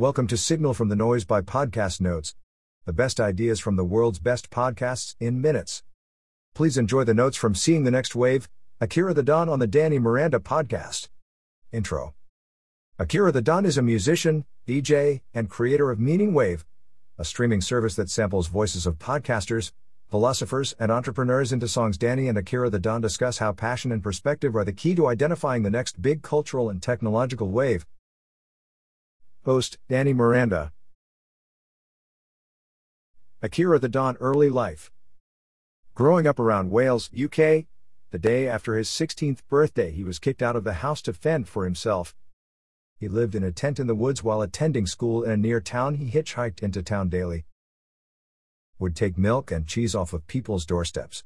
Welcome to Signal from the Noise by Podcast Notes, the best ideas from the world's best podcasts in minutes. Please enjoy the notes from Seeing the Next Wave, Akira the Don on the Danny Miranda podcast. Intro Akira the Don is a musician, DJ, and creator of Meaning Wave, a streaming service that samples voices of podcasters, philosophers, and entrepreneurs into songs. Danny and Akira the Don discuss how passion and perspective are the key to identifying the next big cultural and technological wave. Host Danny Miranda. Akira the Don Early Life. Growing up around Wales, UK, the day after his 16th birthday, he was kicked out of the house to fend for himself. He lived in a tent in the woods while attending school in a near town. He hitchhiked into town daily. Would take milk and cheese off of people's doorsteps.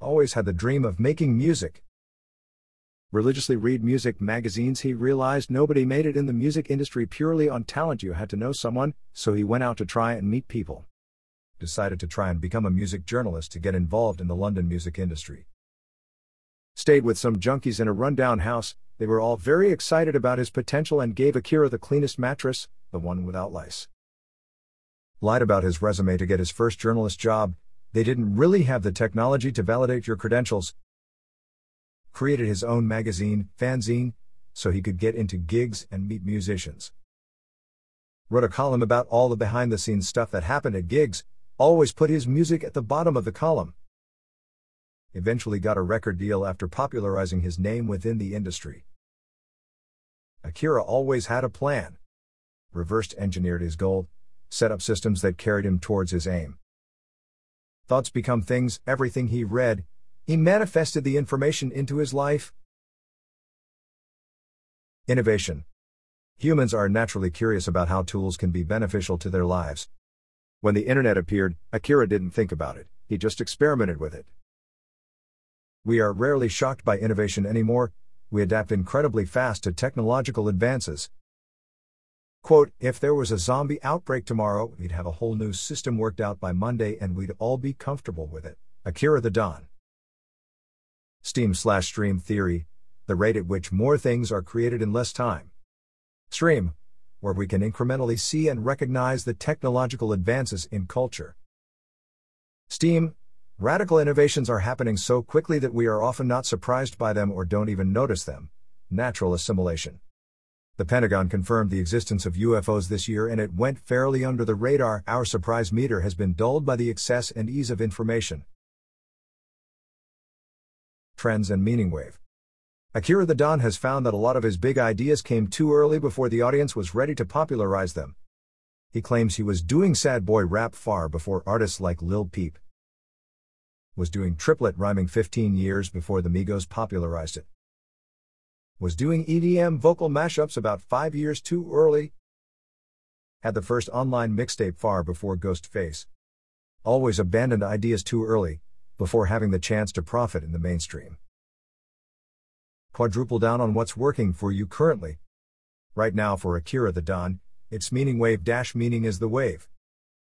Always had the dream of making music religiously read music magazines, he realized nobody made it in the music industry purely on talent. You had to know someone, so he went out to try and meet people. Decided to try and become a music journalist to get involved in the London music industry. Stayed with some junkies in a rundown house, they were all very excited about his potential and gave Akira the cleanest mattress, the one without lice. Lied about his resume to get his first journalist job, they didn't really have the technology to validate your credentials, created his own magazine, Fanzine, so he could get into gigs and meet musicians. Wrote a column about all the behind the scenes stuff that happened at gigs, always put his music at the bottom of the column. Eventually got a record deal after popularizing his name within the industry. Akira always had a plan. Reversed engineered his goal, set up systems that carried him towards his aim. Thoughts become things, everything he read, he manifested the information into his life. Innovation. Humans are naturally curious about how tools can be beneficial to their lives. When the internet appeared, Akira didn't think about it, he just experimented with it. We are rarely shocked by innovation anymore, we adapt incredibly fast to technological advances. Quote, if there was a zombie outbreak tomorrow, we'd have a whole new system worked out by Monday and we'd all be comfortable with it. Akira the Don. Steam slash stream theory, the rate at which more things are created in less time. Stream, where we can incrementally see and recognize the technological advances in culture. Steam, radical innovations are happening so quickly that we are often not surprised by them or don't even notice them. Natural assimilation. The Pentagon confirmed the existence of UFOs this year and it went fairly under the radar. Our surprise meter has been dulled by the excess and ease of information trends, and meaning wave. Akira the Don has found that a lot of his big ideas came too early before the audience was ready to popularize them. He claims he was doing sad boy rap far before artists like Lil Peep. Was doing triplet rhyming 15 years before the Migos popularized it. Was doing EDM vocal mashups about 5 years too early. Had the first online mixtape far before Ghostface. Always abandoned ideas too early, before having the chance to profit in the mainstream. Quadruple down on what's working for you currently. Right now for Akira the Don, it's meaning wave dash meaning is the wave.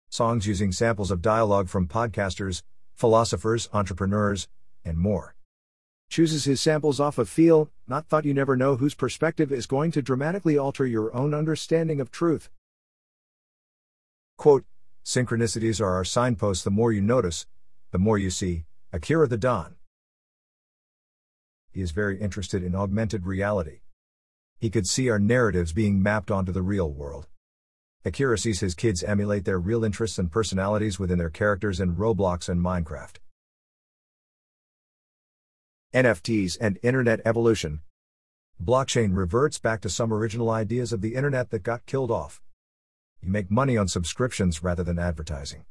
Songs using samples of dialogue from podcasters, philosophers, entrepreneurs, and more. Chooses his samples off of feel, not thought you never know whose perspective is going to dramatically alter your own understanding of truth. Quote, Synchronicities are our signposts the more you notice, the more you see, Akira the Don. He is very interested in augmented reality. He could see our narratives being mapped onto the real world. Akira sees his kids emulate their real interests and personalities within their characters in Roblox and Minecraft. NFTs and Internet Evolution Blockchain reverts back to some original ideas of the Internet that got killed off. You make money on subscriptions rather than advertising.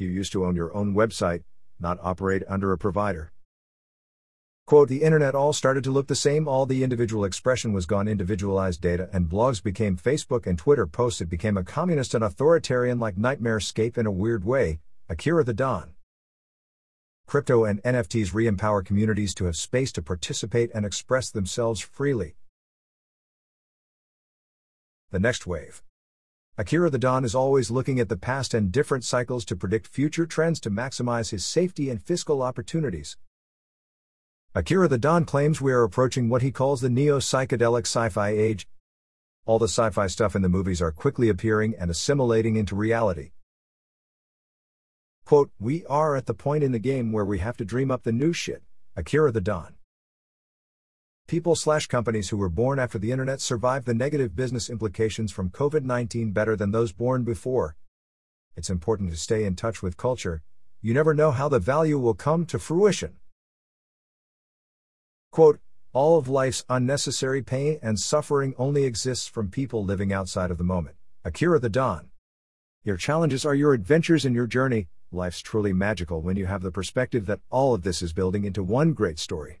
You used to own your own website, not operate under a provider. Quote, the internet all started to look the same, all the individual expression was gone, individualized data and blogs became Facebook and Twitter posts, it became a communist and authoritarian like nightmare scape in a weird way, Akira the Don. Crypto and NFTs re empower communities to have space to participate and express themselves freely. The next wave. Akira the Don is always looking at the past and different cycles to predict future trends to maximize his safety and fiscal opportunities. Akira the Don claims we are approaching what he calls the neo psychedelic sci fi age. All the sci fi stuff in the movies are quickly appearing and assimilating into reality. Quote, We are at the point in the game where we have to dream up the new shit. Akira the Don. People slash companies who were born after the internet survived the negative business implications from COVID 19 better than those born before. It's important to stay in touch with culture. You never know how the value will come to fruition. Quote, all of life's unnecessary pain and suffering only exists from people living outside of the moment. Akira the Don. Your challenges are your adventures in your journey, life's truly magical when you have the perspective that all of this is building into one great story.